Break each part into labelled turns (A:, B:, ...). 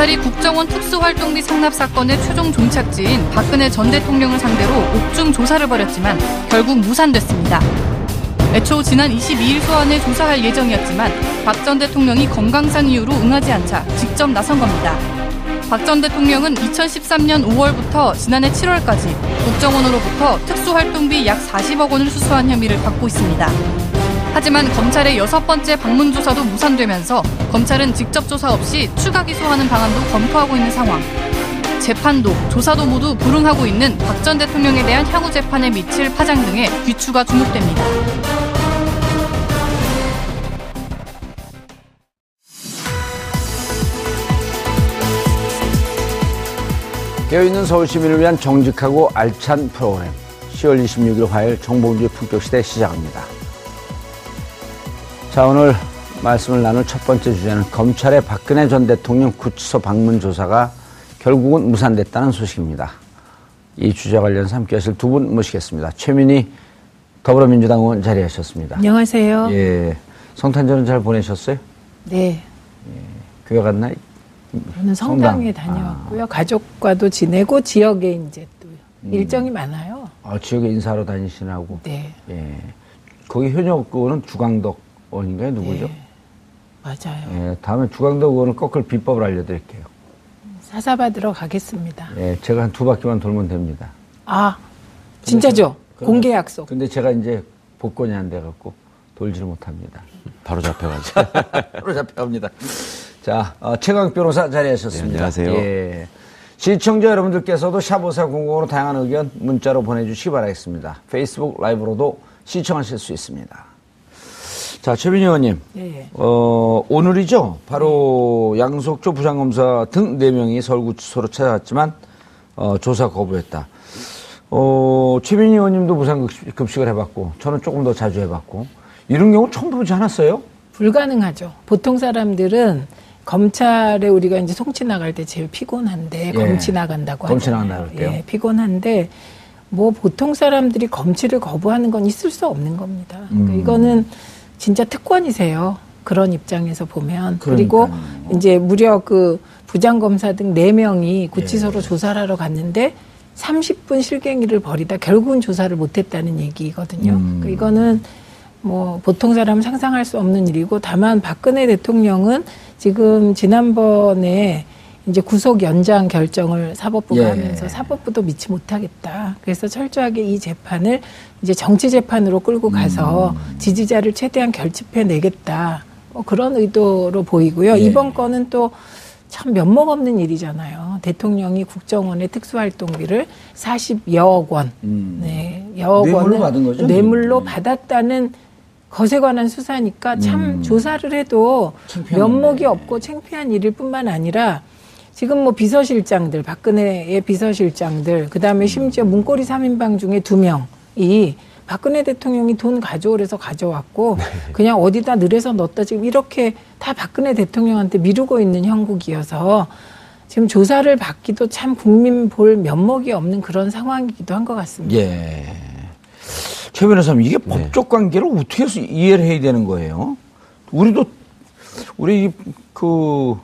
A: 검찰이 국정원 특수활동비 상납 사건의 최종 종착지인 박근혜 전 대통령을 상대로 옥중 조사를 벌였지만 결국 무산됐습니다. 애초 지난 22일 소환에 조사할 예정이었지만 박 전 대통령이 건강상 이유로 응하지 않자 직접 나선 겁니다. 박 전 대통령은 2013년 5월부터 지난해 7월까지 국정원으로부터 특수활동비 약 40억 원을 수수한 혐의를 받고 있습니다. 하지만 검찰의 여섯 번째 방문 조사도 무산되면서 검찰은 직접 조사 없이 추가 기소하는 방안도 검토하고 있는 상황. 재판도 조사도 모두 불응하고 있는 박 전 대통령에 대한 향후 재판에 미칠 파장 등의 귀추가 주목됩니다.
B: 깨어있는 서울 시민을 위한 정직하고 알찬 프로그램 10월 26일 화요일 정보운주의 품격시대 시작합니다. 자 오늘 말씀을 나눌 첫 번째 주제는 검찰의 박근혜 전 대통령 구치소 방문 조사가 결국은 무산됐다는 소식입니다. 이 주제와 관련해서 함께 하실 두 분 모시겠습니다. 최민희 더불어민주당 의원 자리하셨습니다.
C: 안녕하세요.
B: 예. 성탄절은 잘 보내셨어요?
C: 네.
B: 교회 갔나요?
C: 저는 성당에 다녀왔고요. 가족과도 지내고 지역에 이제 또 일정이 많아요.
B: 아, 지역에 인사하러 다니시나고.
C: 네.
B: 예. 거기 현역 의원은 주광덕 의원인가요? 누구죠?
C: 네. 맞아요.
B: 예, 다음에 주광덕 의원은 꺾을 비법을 알려드릴게요.
C: 사사받으러 가겠습니다.
B: 예, 제가 한 두 바퀴만 돌면 됩니다.
C: 아, 진짜죠?
B: 그러면-
C: 공개 약속.
B: 근데 제가 이제 복권이 안 돼갖고 돌지를 못합니다.
D: 바로 잡혀가죠.
B: 바로 잡혀갑니다. 자, 어, 최강 변호사 자리하셨습니다.
D: 네, 안녕하세요.
B: 예. 시청자 여러분들께서도 샤보사 공공으로 다양한 의견 문자로 보내주시기 바라겠습니다. 페이스북 라이브로도 시청하실 수 있습니다. 자, 최민희 의원님.
C: 예.
B: 어, 오늘이죠. 바로 양석조 부장검사 등 4명이 서울구치소로 찾아갔지만, 어, 조사 거부했다. 어, 최민희 의원님도 무상급식을 해봤고, 저는 조금 더 자주 해봤고, 이런 경우 처음 보지 않았어요?
C: 불가능하죠. 보통 사람들은 검찰에 우리가 이제 송치 나갈 때 제일 피곤한데
B: 예.
C: 검치 나간다고
B: 검치
C: 하잖아요.
B: 나간다고 할게요.
C: 예, 피곤한데 뭐 보통 사람들이 검치를 거부하는 건 있을 수 없는 겁니다. 그러니까
B: 음.
C: 이거는 진짜 특권이세요. 그런 입장에서 보면 그리고
B: 그러니까요.
C: 이제 무려 그 부장검사 등 네명이 구치소로
B: 예.
C: 조사를 하러 갔는데 30분 실갱이를 벌이다 결국은 조사를 못했다는 얘기거든요.
B: 음.
C: 그러니까 이거는 뭐 보통 사람은 상상할 수 없는 일이고 다만 박근혜 대통령은 지금 지난번에 이제 구속 연장 결정을 사법부가
B: 예.
C: 하면서 사법부도 미치 못하겠다. 그래서 철저하게 이 재판을 이제 정치 재판으로 끌고 가서
B: 음.
C: 지지자를 최대한 결집해 내겠다. 뭐 그런 의도로 보이고요.
B: 예.
C: 이번 건은 또 참 면목 없는 일이잖아요. 대통령이 국정원의 특수활동비를 40여억 원,
B: 음.
C: 네, 여억
B: 뇌물로 받은 거죠?
C: 뇌물로
B: 음.
C: 받았다는 것에 관한 수사니까 참
B: 음.
C: 조사를 해도 면목이. 없고 창피한 일일 뿐만 아니라 지금 뭐 비서실장들, 박근혜의 비서실장들, 그
B: 음.
C: 다음에 심지어 문고리 3인방 중에 두 명이 박근혜 대통령이 돈 가져오래서 가져왔고
B: 네.
C: 그냥 어디다 늘에서 넣었다 지금 이렇게 다 박근혜 대통령한테 미루고 있는 형국이어서 지금 조사를 받기도 참 국민 볼 면목이 없는 그런 상황이기도 한 것 같습니다.
B: 예. 최 변호사님, 이게
D: 네.
B: 법적 관계를 어떻게 해서 이해를 해야 되는 거예요? 우리도, 우리, 이 그,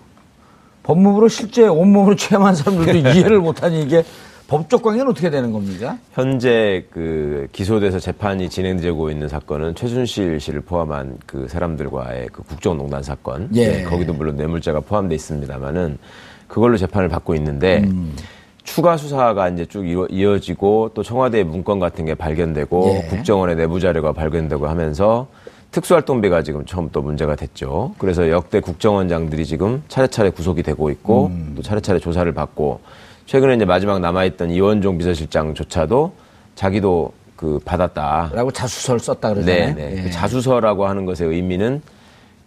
B: 법무부로 실제 온몸으로 체험한 사람들도 이해를 못하니 이게 법적 관계는 어떻게 되는 겁니까?
D: 현재 그 기소돼서 재판이 진행되고 있는 사건은 최순실 씨를 포함한 그 사람들과의 그 국정농단 사건.
B: 예.
D: 네, 거기도 물론 뇌물죄가 포함돼 있습니다만은 그걸로 재판을 받고 있는데
B: 음.
D: 추가 수사가 이제 쭉 이어- 이어지고 또 청와대의 문건 같은 게 발견되고
B: 예.
D: 국정원의 내부 자료가 발견되고 하면서 특수활동비가 지금 처음 또 문제가 됐죠. 그래서 역대 국정원장들이 지금 차례차례 구속이 되고 있고 또 차례차례 조사를 받고 최근에 이제 마지막 남아있던 이원종 비서실장조차도 자기도 그 받았다.
B: 라고 자수서를 썼다 그러잖아요.
D: 네, 네.
B: 예.
D: 그 자수서라고 하는 것의 의미는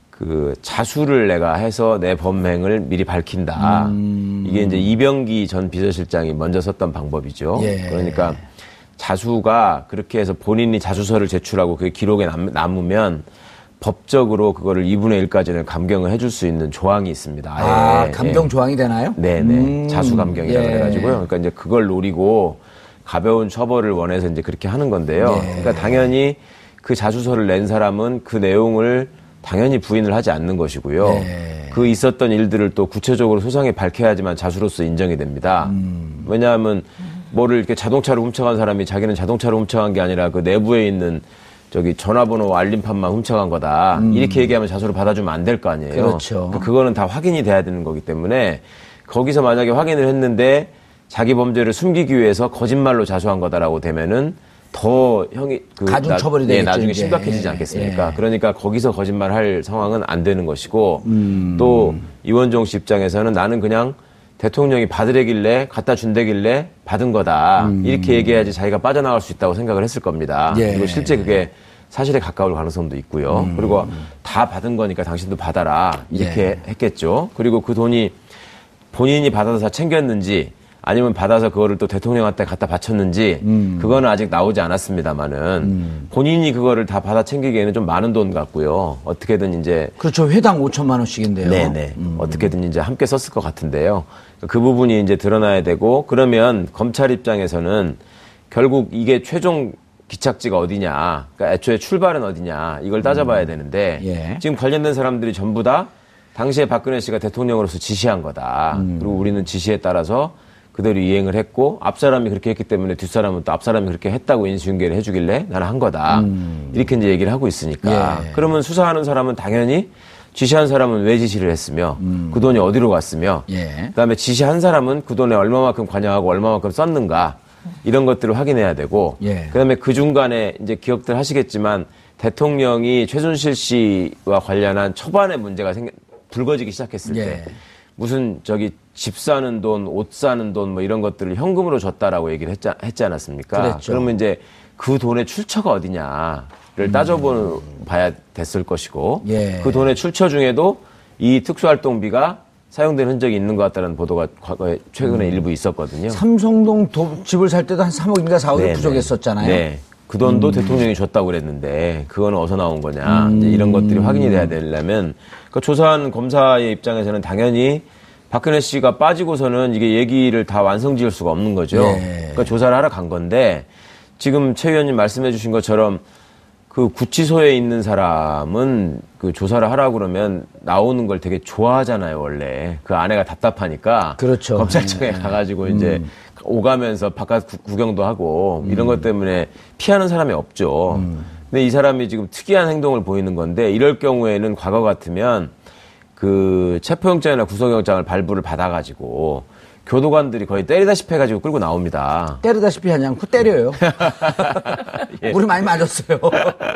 D: 그 자수를 내가 해서 내 범행을 미리 밝힌다.
B: 음.
D: 이게 이제 이병기 전 비서실장이 먼저 썼던 방법이죠.
B: 예.
D: 그러니까 자수가 그렇게 해서 본인이 자수서를 제출하고 그게 기록에 남, 남으면 법적으로 그거를 2분의 1까지는 감경을 해줄 수 있는 조항이 있습니다. 아예.
B: 아, 감경
D: 예.
B: 조항이 되나요?
D: 네네.
B: 음,
D: 자수 감경이라
B: 예.
D: 그래가지고요. 그러니까 이제 그걸 노리고 가벼운 처벌을 원해서 이제 그렇게 하는 건데요.
B: 예.
D: 그러니까 당연히 그 자수서를 낸 사람은 그 내용을 당연히 부인을 하지 않는 것이고요.
B: 예.
D: 그 있었던 일들을 또 구체적으로 소상히 밝혀야지만 자수로서 인정이 됩니다.
B: 음.
D: 왜냐하면 뭐를 이렇게 자동차로 훔쳐간 사람이 자기는 자동차로 훔쳐간 게 아니라 그 내부에 있는 저기 전화번호 알림판만 훔쳐간 거다. 이렇게 얘기하면 자수를 받아주면 안 될 거 아니에요.
B: 음. 그렇죠.
D: 그러니까 그거는 다 확인이 돼야 되는 거기 때문에 거기서 만약에 확인을 했는데 자기 범죄를 숨기기 위해서 거짓말로 자수한 거다라고 되면은 더 형이 그
B: 가중
D: 나-
B: 처벌이
D: 네,
B: 되겠죠,
D: 나중에
B: 이제.
D: 심각해지지
B: 예,
D: 않겠습니까?
B: 예.
D: 그러니까 거기서 거짓말할 상황은 안 되는 것이고
B: 음.
D: 또 이원종 씨 입장에서는 나는 그냥 대통령이 받으래길래 갖다 준대길래 받은 거다 이렇게 얘기해야지 자기가 빠져나갈 수 있다고 생각을 했을 겁니다.
B: 음. 예.
D: 그리고 실제 그게 사실에 가까울 가능성도 있고요.
B: 음.
D: 그리고 다 받은 거니까 당신도 받아라 이렇게
B: 예.
D: 했겠죠. 그리고 그 돈이 본인이 받아서 다 챙겼는지 아니면 받아서 그거를 또 대통령한테 갖다 바쳤는지
B: 음.
D: 그거는 아직 나오지 않았습니다만은 본인이 그거를 다 받아 챙기기에는 좀 많은 돈 같고요. 어떻게든 이제
B: 그렇죠. 회당 5천만 원씩인데요.
D: 네네. 어떻게든 이제 함께 썼을 것 같은데요. 그 부분이 이제 드러나야 되고 그러면 검찰 입장에서는 결국 이게 최종 기착지가 어디냐, 그러니까 애초에 출발은 어디냐 이걸 따져봐야 되는데
B: 예.
D: 지금 관련된 사람들이 전부 다 당시에 박근혜 씨가 대통령으로서 지시한 거다. 그리고 우리는 지시에 따라서 그대로 이행을 했고 앞 사람이 그렇게 했기 때문에 뒷 사람은 또 앞 사람이 그렇게 했다고 인수인계를 해주길래 나는 한 거다. 이렇게 이제 얘기를 하고 있으니까
B: 예.
D: 그러면 수사하는 사람은 당연히 지시한 사람은 왜 지시를 했으며 그 돈이 어디로 갔으며
B: 예.
D: 그다음에 지시한 사람은 그 돈에 얼마만큼 관여하고 얼마만큼 썼는가 이런 것들을 확인해야 되고
B: 예.
D: 그다음에 그 중간에 이제 기억들 하시겠지만 대통령이 최순실 씨와 관련한 초반에 문제가 생겨 불거지기 시작했을
B: 예.
D: 때 무슨 저기 집 사는 돈, 옷 사는 돈 뭐 이런 것들을 현금으로 줬다라고 얘기를 했지, 했지 않았습니까?
B: 그랬죠.
D: 러면 이제 그 돈의 출처가 어디냐를 따져봐야 됐을 것이고
B: 음. 예.
D: 그 돈의 출처 중에도 이 특수활동비가 사용된 흔적이 있는 것 같다는 보도가 과거에 최근에
B: 음.
D: 일부 있었거든요.
B: 삼성동 도- 집을 살 때도 한 3억인가 4억이
D: 네,
B: 부족했었잖아요.
D: 네. 그 돈도
B: 음.
D: 대통령이 줬다고 그랬는데 그거는 어디서 나온 거냐 이제 이런 것들이 확인이 돼야 되려면 그 조사한 검사의 입장에서는 당연히 박근혜 씨가 빠지고서는 이게 얘기를 다 완성 지을 수가 없는 거죠.
B: 예.
D: 그러니까 조사를 하러 간 건데 지금 최 의원님 말씀해 주신 것처럼 그 구치소에 있는 사람은 그 조사를 하라 그러면 나오는 걸 되게 좋아하잖아요, 원래. 그 아내가 답답하니까.
B: 그렇죠.
D: 검찰청에 가가지고 이제 오가면서 바깥 구- 구경도 하고 이런 것 때문에 피하는 사람이 없죠. 근데 이 사람이 지금 특이한 행동을 보이는 건데 이럴 경우에는 과거 같으면 그 체포영장이나 구속영장을 발부를 받아가지고 교도관들이 거의 때리다시피 해가지고 끌고 나옵니다.
B: 때리다시피 하지 않고 때려요.
D: 예.
B: 우리 많이 맞았어요.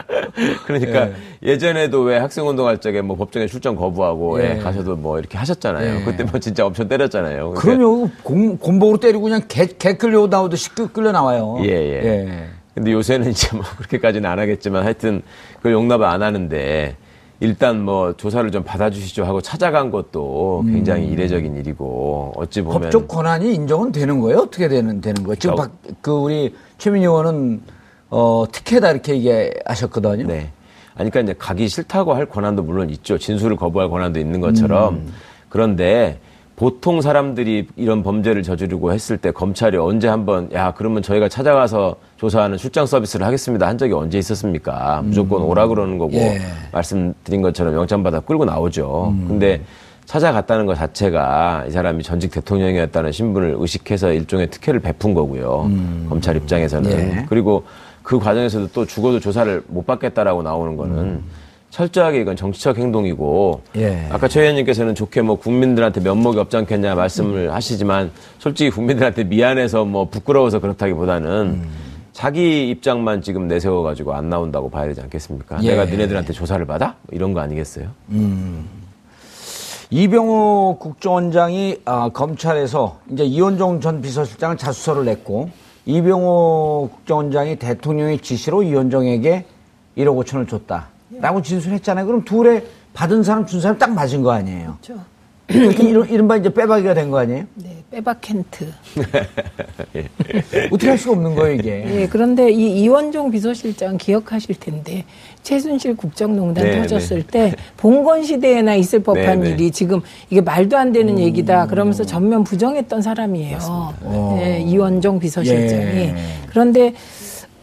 D: 그러니까 예. 전에도왜 학생운동할 적에 뭐 법정에 출정 거부하고
B: 예.
D: 예, 가셔도 뭐 이렇게 하셨잖아요.
B: 예.
D: 그때 뭐 진짜 엄청 때렸잖아요.
B: 그럼요. 공, 곤복으로 때리고 그냥 개, 개 끌려 나오듯이 끌- 끌려 나와요.
D: 예, 예. 근데 요새는 이제 뭐 그렇게까지는 안 하겠지만 하여튼 그걸 용납을 안 하는데 일단 뭐 조사를 좀 받아주시죠 하고 찾아간 것도 굉장히 이례적인 일이고 어찌 보면
B: 음. 법적 권한이 인정은 되는 거예요? 어떻게 되는, 되는 거예요? 지금
D: 어.
B: 박, 그 우리 최민희 의원은 어, 특혜다 이렇게 얘기하셨거든요.
D: 네. 아니, 그러니까 이제 가기 싫다고 할 권한도 물론 있죠. 진술을 거부할 권한도 있는 것처럼.
B: 음.
D: 그런데 보통 사람들이 이런 범죄를 저지르고 했을 때 검찰이 언제 한번 야 그러면 저희가 찾아가서 조사하는 출장 서비스를 하겠습니다 한 적이 언제 있었습니까? 무조건 오라 그러는 거고
B: 예.
D: 말씀드린 것처럼 영장 받아 끌고 나오죠. 근데 찾아갔다는 것 자체가 이 사람이 전직 대통령이었다는 신분을 의식해서 일종의 특혜를 베푼 거고요. 검찰 입장에서는
B: 예.
D: 그리고 그 과정에서도 또 죽어도 조사를 못 받겠다라고 나오는 거는 철저하게 이건 정치적 행동이고
B: 예.
D: 아까 최 의원님께서는 좋게 뭐 국민들한테 면목이 없지 않겠냐 말씀을 하시지만 솔직히 국민들한테 미안해서 뭐 부끄러워서 그렇다기보다는 자기 입장만 지금 내세워 가지고 안 나온다고 봐야 되지 않겠습니까?
B: 예.
D: 내가 너네들한테 조사를 받아? 뭐 이런 거 아니겠어요?
B: 이병호 국정원장이 아, 검찰에서 이제 이원종 전 비서실장을 자수서를 냈고 이병호 국정원장이 대통령의 지시로 이원종에게 1억 5천을 줬다 라고 진술했잖아요. 그럼 둘에 받은 사람 준 사람 딱 맞은 거 아니에요?
C: 그렇죠.
B: 이렇게 이른- 이른바 이제 빼박이가 된 거 아니에요?
C: 네, 빼박 캔트.
B: 어떻게 할 수가 없는 거예요 이게.
C: 예, 그런데 이 이원종 비서실장 기억하실 텐데 최순실 국정농단
D: 네,
C: 터졌을 때 봉건 시대에나 있을 법한
D: 네, 네.
C: 일이 지금 이게 말도 안 되는 얘기다 그러면서 전면 부정했던 사람이에요. 예, 이원종 비서실장이.
B: 예.
C: 그런데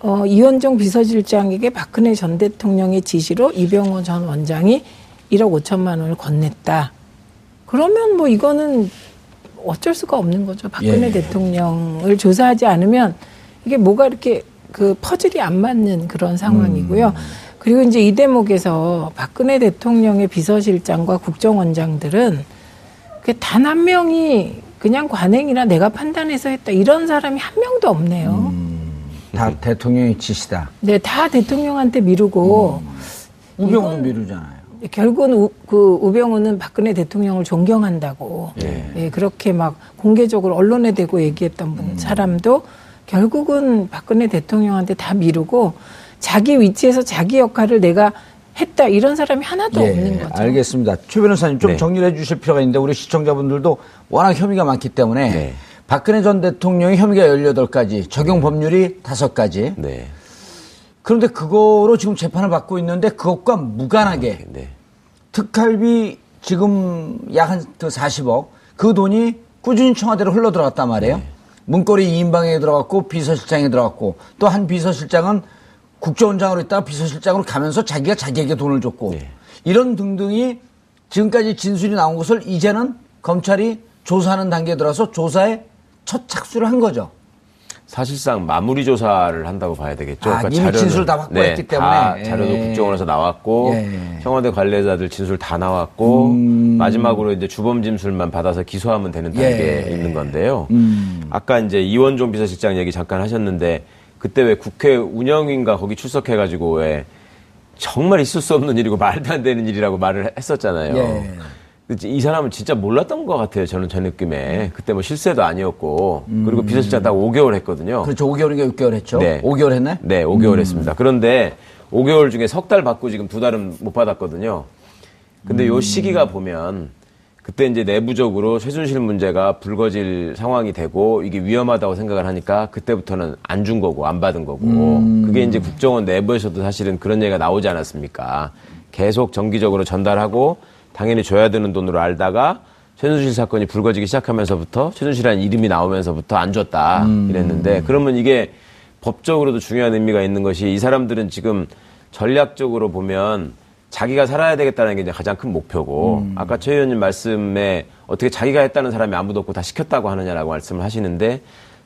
C: 어, 이원종 비서실장에게 박근혜 전 대통령의 지시로 이병호 전 원장이 1억 5천만 원을 건넸다. 그러면 뭐 이거는 어쩔 수가 없는 거죠. 박근혜
B: 예.
C: 대통령을 조사하지 않으면 이게 뭐가 이렇게 그 퍼즐이 안 맞는 그런 상황이고요. 그리고 이제 이 대목에서 박근혜 대통령의 비서실장과 국정원장들은 그단한 명이 그냥 관행이라 내가 판단해서 했다 이런 사람이 한 명도 없네요.
B: 다 대통령의 지시다.
C: 네, 다 대통령한테 미루고
B: 우병우도 미루잖아요.
C: 결국은 우, 그 우병우는 박근혜 대통령을 존경한다고 예, 그렇게 막 공개적으로 언론에 대고 얘기했던 분, 사람도 결국은 박근혜 대통령한테 다 미루고 자기 위치에서 자기 역할을 내가 했다 이런 사람이 하나도 없는 거죠.
B: 예, 알겠습니다. 최 변호사님 좀
D: 네.
B: 정리를 해 주실 필요가 있는데 우리 시청자분들도 워낙 혐의가 많기 때문에
D: 네.
B: 박근혜 전 대통령의 혐의가 18가지, 적용 법률이 5가지.
D: 네.
B: 그런데 그거로 지금 재판을 받고 있는데 그것과 무관하게
D: 네.
B: 특활비 지금 약 한 40억 그 돈이 꾸준히 청와대로 흘러 들어갔단 말이에요.
D: 네.
B: 문고리 2인방에 들어갔고 비서실장에 들어갔고 또 한 비서실장은 국정원장으로 있다가 비서실장으로 가면서 자기가 자기에게 돈을 줬고
D: 네.
B: 이런 등등이 지금까지 진술이 나온 것을 이제는 검찰이 조사하는 단계에 들어서 조사에 첫 착수를 한 거죠.
D: 사실상 마무리 조사를 한다고 봐야 되겠죠.
B: 아, 이미 진술 다 확보했기
D: 네, 다
B: 때문에.
D: 자료도
B: 예.
D: 국정원에서 나왔고
B: 예.
D: 청와대 관례자들 진술 다 나왔고 마지막으로 이제 주범 진술만 받아서 기소하면 되는 단계에
B: 예.
D: 있는 건데요.
B: 음.
D: 아까 이제 이원종 비서실장 얘기 잠깐 하셨는데 그때 왜 국회 운영인가 거기 출석해가지고 왜 정말 있을 수 없는 일이고 말도 안 되는 일이라고 말을 했었잖아요. 이 사람은 진짜 몰랐던 것 같아요. 저는 저 느낌에. 그때 뭐 실세도 아니었고. 그리고 비서실장 딱 5개월 했거든요.
B: 음. 그렇죠. 5개월인가 6개월 했죠.
D: 네.
B: 5개월 했나요?
D: 네, 5개월 했습니다. 그런데 5개월 중에 석 달 받고 지금 두 달은 못 받았거든요. 근데 요 시기가 보면 그때 이제 내부적으로 최순실 문제가 불거질 상황이 되고 이게 위험하다고 생각을 하니까 그때부터는 안 준 거고 안 받은 거고 그게 이제 국정원 내부에서도 사실은 그런 얘기가 나오지 않았습니까? 계속 정기적으로 전달하고 당연히 줘야 되는 돈으로 알다가 최순실 사건이 불거지기 시작하면서부터 최순실이라는 이름이 나오면서부터 안 줬다 이랬는데 그러면 이게 법적으로도 중요한 의미가 있는 것이 이 사람들은 지금 전략적으로 보면 자기가 살아야 되겠다는 게 이제 가장 큰 목표고 아까 최 의원님 말씀에 어떻게 자기가 했다는 사람이 아무도 없고 다 시켰다고 하느냐라고 말씀을 하시는데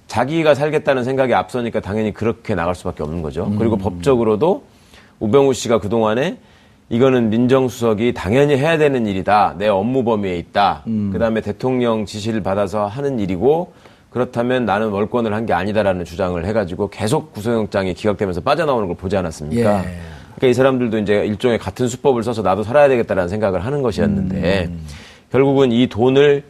D: 자기가 살겠다는 생각이 앞서니까 당연히 그렇게 나갈 수밖에 없는 거죠. 그리고 법적으로도 우병우 씨가 그동안에 이거는 민정수석이 당연히 해야 되는 일이다. 내 업무 범위에 있다. 그 다음에 대통령 지시를 받아서 하는 일이고 그렇다면 나는 월권을 한 게 아니다라는 주장을 해가지고 계속 구속영장이 기각되면서 빠져나오는 걸 보지 않았습니까?
B: 예.
D: 그러니까 이 사람들도 이제 일종의 같은 수법을 써서 나도 살아야 되겠다라는 생각을 하는 것이었는데 결국은 이 돈을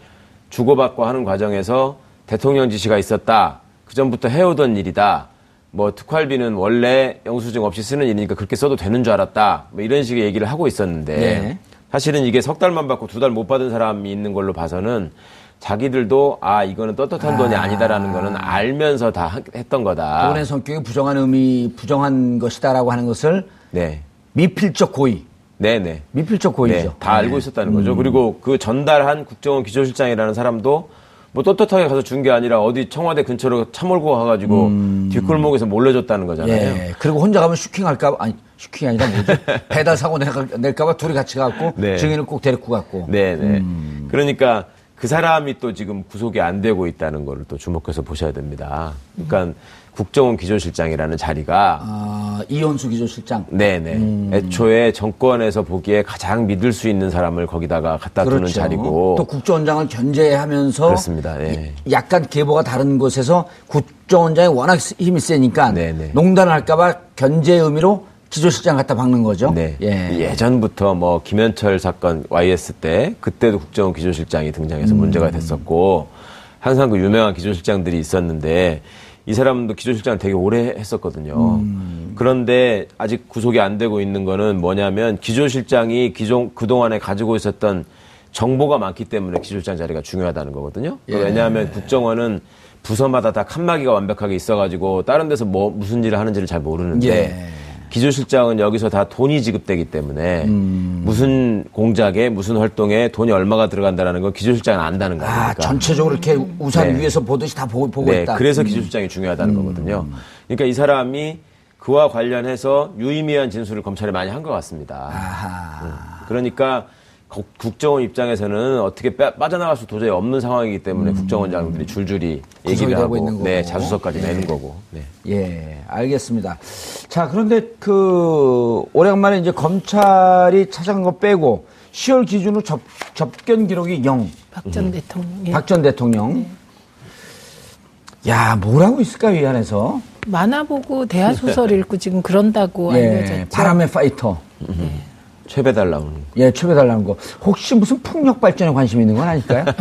D: 주고받고 하는 과정에서 대통령 지시가 있었다. 그 전부터 해오던 일이다. 뭐 특활비는 원래 영수증 없이 쓰는 일이니까 그렇게 써도 되는 줄 알았다. 뭐 이런 식의 얘기를 하고 있었는데
B: 네.
D: 사실은 이게 석 달만 받고 두 달 못 받은 사람이 있는 걸로 봐서는 자기들도 아 이거는 떳떳한 돈이 아니다라는 거는 알면서 다 하- 했던 거다.
B: 돈의 성격이 부정한 의미, 부정한 것이다라고 하는 것을
D: 네,
B: 미필적 고의,
D: 네네.
B: 미필적 고의죠.
D: 네, 다 알고 있었다는 거죠. 그리고 그 전달한 국정원 기조실장이라는 사람도 뭐 떳떳하게 가서 준 게 아니라 어디 청와대 근처로 차 몰고 가가지고 뒷골목에서 몰래 줬다는 거잖아요.
B: 예. 그리고 혼자 가면 슈킹 할까봐, 아니, 슈킹이 아니라 뭐지? 배달 사고 낼까- 낼까봐 둘이 같이 가고
D: 네.
B: 증인을 꼭 데리고 갔고.
D: 네, 네. 그러니까 그 사람이 또 지금 구속이 안 되고 있다는 거를 또 주목해서 보셔야 됩니다. 그러니까 국정원 기조실장이라는 자리가
B: 아, 이현수 기조실장.
D: 네네. 애초에 정권에서 보기에 가장 믿을 수 있는 사람을 거기다가 갖다 두는 자리고.
B: 그렇죠. 또 국정원장을 견제하면서
D: 그렇습니다. 예.
B: 약간 계보가 다른 곳에서 국정원장이 워낙 힘이 세니까
D: 네네.
B: 농단을 할까봐 견제 의미로 기조실장 갖다 박는 거죠.
D: 네.
B: 예.
D: 예전부터 뭐 김현철 사건 YS 때 그때도 국정원 기조실장이 등장해서
B: 음.
D: 문제가 됐었고 항상 그 유명한 기조실장들이 있었는데 이 사람도 기조실장 되게 오래 했었거든요.
B: 음.
D: 그런데 아직 구속이 안 되고 있는 거는 뭐냐면 기조실장이 기존 그동안에 가지고 있었던 정보가 많기 때문에 기조실장 자리가 중요하다는 거거든요.
B: 예.
D: 왜냐하면 국정원은 부서마다 다 칸막이가 완벽하게 있어가지고 다른 데서 뭐 무슨 일을 하는지를 잘 모르는데
B: 예.
D: 기조실장은 여기서 다 돈이 지급되기 때문에
B: 음.
D: 무슨 공작에 무슨 활동에 돈이 얼마가 들어간다라는 걸 기조실장은 안다는 거니까.
B: 아, 전체적으로 이렇게 우산
D: 네.
B: 위에서 보듯이 다 보고, 보고
D: 네,
B: 있다. 음.
D: 그래서 기조실장이 중요하다는 거거든요. 그러니까 이 사람이 그와 관련해서 유의미한 진술을 검찰에 많이 한 것 같습니다.
B: 아하.
D: 음. 그러니까 거- 국정원 입장에서는 어떻게 빼- 빠져나갈 수 도저히 없는 상황이기 때문에 국정원장들이 줄줄이 얘기를 하고
B: 음. 있는
D: 네,
B: 거고.
D: 자수서까지
B: 네.
D: 내는 거고. 네.
B: 예, 알겠습니다. 자, 그런데 그, 오랜만에 이제 검찰이 찾아간 거 빼고 10월 기준으로 접, 접견 기록이 0.
C: 박전 대통령. 예.
B: 박전 대통령. 야, 뭐라고 있을까, 이 안에서?
C: 만화 보고 대하 소설 읽고 지금 그런다고
B: 예,
C: 알려졌죠.
B: 바람의 파이터.
D: 최배달 나오는.
B: 예, 최배달라는 거. 혹시 무슨 풍력 발전에 관심 있는 건 아닐까요?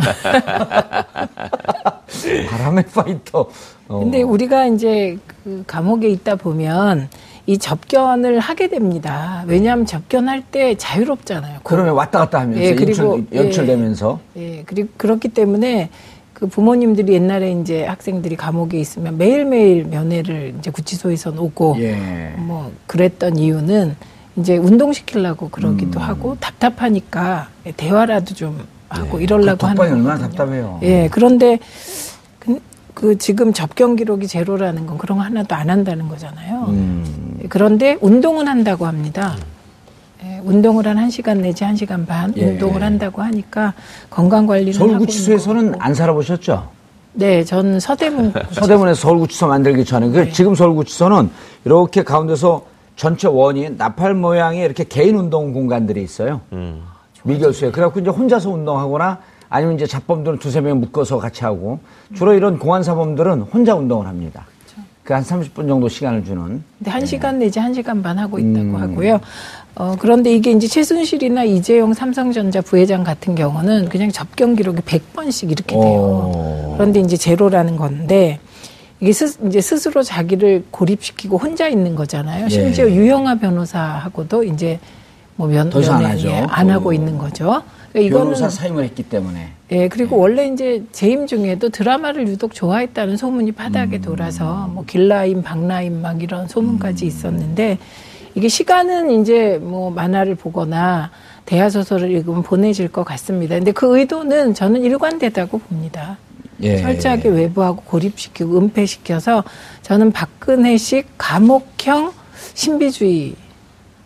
B: 바람의 파이터. 어.
C: 근데 우리가 이제 그 감옥에 있다 보면 이 접견을 하게 됩니다. 왜냐하면 접견할 때 자유롭잖아요.
B: 그러면 왔다 갔다 하면서
C: 예, 그리고,
B: 연출, 연출되면서.
C: 예, 그리고 그렇기 때문에 그 부모님들이 옛날에 이제 학생들이 감옥에 있으면 매일매일 면회를 이제 구치소에서 오고
B: 예.
C: 뭐 그랬던 이유는 이제 운동시키려고 그러기도
B: 음.
C: 하고 답답하니까 대화라도 좀 하고
B: 그
C: 이러려고 하는
B: 독방이 얼마나. 답답해요.
C: 예, 그런데 그, 그 지금 접견 기록이 제로라는 건 그런 거 하나도 안 한다는 거잖아요.
B: 음.
C: 그런데 운동은 한다고 합니다. 예, 운동을 한 1시간 내지 1시간 반
B: 예.
C: 운동을 한다고 하니까 건강 있는
B: 서울구치소에서는. 안 살아보셨죠?
C: 네, 전 서대문
B: 서대문에서 서울구치소 만들기 전에 그
C: 네.
B: 지금 서울구치소는 이렇게 가운데서 전체 원이 나팔 모양의 이렇게 개인 운동 공간들이 있어요. 미결수에 그래갖고 이제 혼자서 운동하거나 아니면 이제 잡범들은 두세 명 묶어서 같이 하고 주로 이런 공안사범들은 혼자 운동을 합니다. 그한 30분 정도 시간을 주는.
C: 근데 한 시간 내지 한 시간 반 하고 있다고
B: 음.
C: 하고요. 어, 그런데 이게 이제 최순실이나 이재용 삼성전자 부회장 같은 경우는 그냥 접견 기록이 100번씩 이렇게 돼요.
B: 오.
C: 그런데 이제 제로라는 건데 이게 스, 이제 스스로 자기를 고립시키고 혼자 있는 거잖아요.
B: 예.
C: 심지어 유영아 변호사하고도 이제 뭐 면,
B: 더 이상 안.
C: 예, 안
B: 어.
C: 하고 있는 거죠. 그러니까
B: 변호사 사임을 했기 때문에.
C: 예, 그리고 원래 이제 재임 중에도 드라마를 유독 좋아했다는 소문이 바닥에 돌아서 뭐 길라임, 박라임 막 이런 소문까지 있었는데 이게 시간은 이제 뭐 만화를 보거나 대하 소설을 읽으면 보내질 것 같습니다. 근데 그 의도는 저는 일관되다고 봅니다.
B: 예.
C: 철저하게 외부하고 고립시키고 은폐시켜서 저는 박근혜식 감옥형 신비주의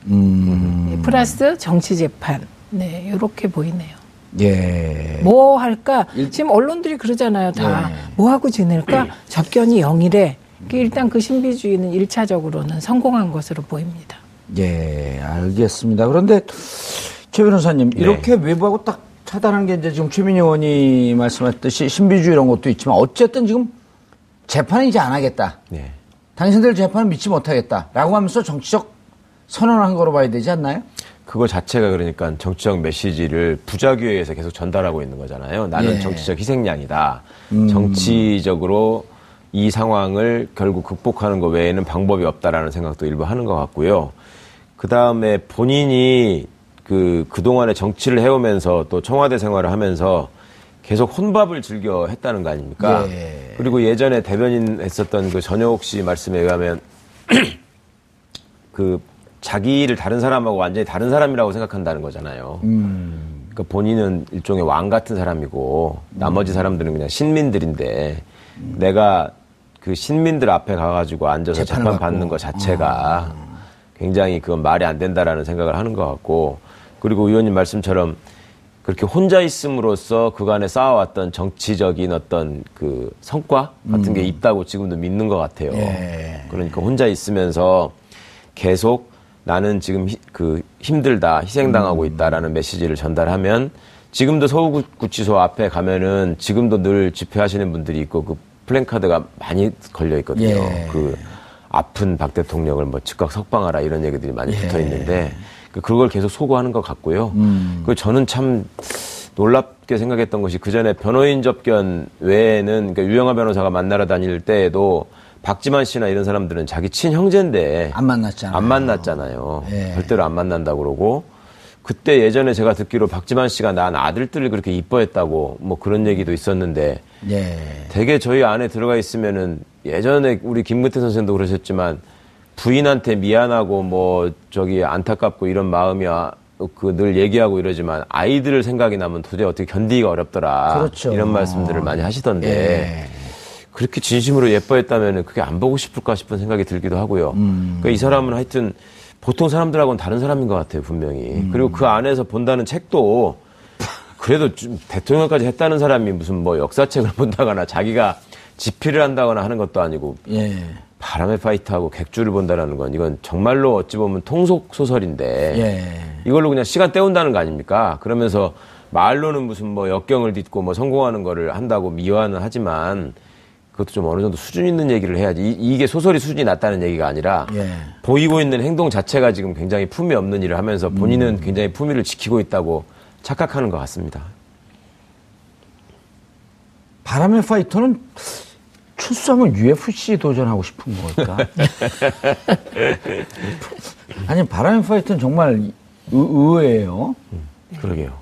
B: 음.
C: 플러스 정치 재판 네 이렇게 보이네요.
B: 예.
C: 뭐 할까?
B: 일-
C: 지금 언론들이 그러잖아요. 다.
B: 네.
C: 뭐 하고 지낼까? 접견이 0이래. 일단 그 신비주의는 일차적으로는 성공한 것으로 보입니다.
B: 예, 알겠습니다. 그런데 최 변호사님
D: 네.
B: 이렇게 외부하고 딱 차단한 게 이제 지금 최민희 의원이 말씀하셨듯이 신비주의 이런 것도 있지만 어쨌든 지금 재판은 이제 안 하겠다.
D: 네.
B: 당신들 재판은 믿지 못하겠다라고 하면서 정치적 선언을 한 거로 봐야 되지 않나요?
D: 그거 자체가 그러니까 정치적 메시지를 부작위에서 계속 전달하고 있는 거잖아요. 나는
B: 예.
D: 정치적 희생양이다.
B: 음.
D: 정치적으로 이 상황을 결국 극복하는 것 외에는 방법이 없다라는 생각도 일부 하는 것 같고요. 그 다음에 본인이 그, 그동안에 정치를 해오면서 또 청와대 생활을 하면서 계속 혼밥을 즐겨 했다는 거 아닙니까?
B: 예.
D: 그리고 예전에 대변인 했었던 그 전효옥 씨 말씀에 의하면 그 자기를 다른 사람하고 완전히 다른 사람이라고 생각한다는 거잖아요. 그러니까 본인은 일종의 왕 같은 사람이고 나머지 사람들은 그냥 신민들인데 내가 그 신민들 앞에 가가지고 앉아서
B: 재판.
D: 받는 것 자체가 굉장히 그건 말이 안 된다라는 생각을 하는 것 같고 그리고 의원님 말씀처럼 그렇게 혼자 있음으로써 그간에 쌓아왔던 정치적인 어떤 그 성과 같은 게 있다고 지금도 믿는 것 같아요.
B: 예.
D: 그러니까 혼자 있으면서 계속 나는 지금 히- 그 힘들다, 희생당하고 있다라는 메시지를 전달하면 지금도 서울구치소 앞에 가면은 지금도 늘 집회하시는 분들이 있고 그 플랜카드가 많이 걸려 있거든요.
B: 예.
D: 그 아픈 박 대통령을 뭐 즉각 석방하라 이런 얘기들이 많이 붙어 있는데 그 그걸 계속 소구하는 것 같고요. 그 저는 참 놀랍게 생각했던 것이 그 전에 변호인 접견 외에는 그러니까 유영하 변호사가 만나러 다닐 때에도 박지만 씨나 이런 사람들은 자기 친형제인데
B: 안 만났잖아요.
D: 안 만났잖아요.
B: 예.
D: 절대로 안 만난다고 그러고 그때 예전에 제가 듣기로 박지만 씨가 난 아들들을 그렇게 이뻐했다고 뭐 그런 얘기도 있었는데
B: 예.
D: 되게 저희 안에 들어가 있으면은 예전에 우리 김근태 선생도 그러셨지만 부인한테 미안하고 뭐 저기 안타깝고 이런 마음이 그늘 얘기하고 이러지만 아이들 생각이 나면 도저히 어떻게 견디기가 어렵더라.
B: 그렇죠.
D: 이런 말씀들을 많이 하시던데
B: 예.
D: 그렇게 진심으로 예뻐했다면 그게 안 보고 싶을까 싶은 생각이 들기도 하고요. 그러니까 이 사람은 하여튼 보통 사람들하고는 다른 사람인 것 같아요, 분명히. 그리고 그 안에서 본다는 책도 그래도 좀 대통령까지 했다는 사람이 무슨 뭐 역사책을 본다거나 자기가 집필을 한다거나 하는 것도 아니고
B: 예.
D: 바람의 파이트하고 객주를 본다라는 건 이건 정말로 어찌 보면 통속 소설인데
B: 예.
D: 이걸로 그냥 시간 때운다는 거 아닙니까? 그러면서 말로는 무슨 뭐 역경을 딛고 뭐 성공하는 거를 한다고 미화는 하지만 그것도 좀 어느 정도 수준 있는 얘기를 해야지. 이, 게 소설이 수준이 낮다는 얘기가 아니라
B: 예.
D: 보이고 있는 행동 자체가 지금 굉장히 품위 없는 일을 하면서 본인은
B: 음.
D: 굉장히 품위를 지키고 있다고 착각하는 것 같습니다.
B: 바람의 파이터는 출소하면 UFC 도전하고 싶은 걸까? 아니 바람의 파이터는 정말 의, 의외예요.
D: 그러게요.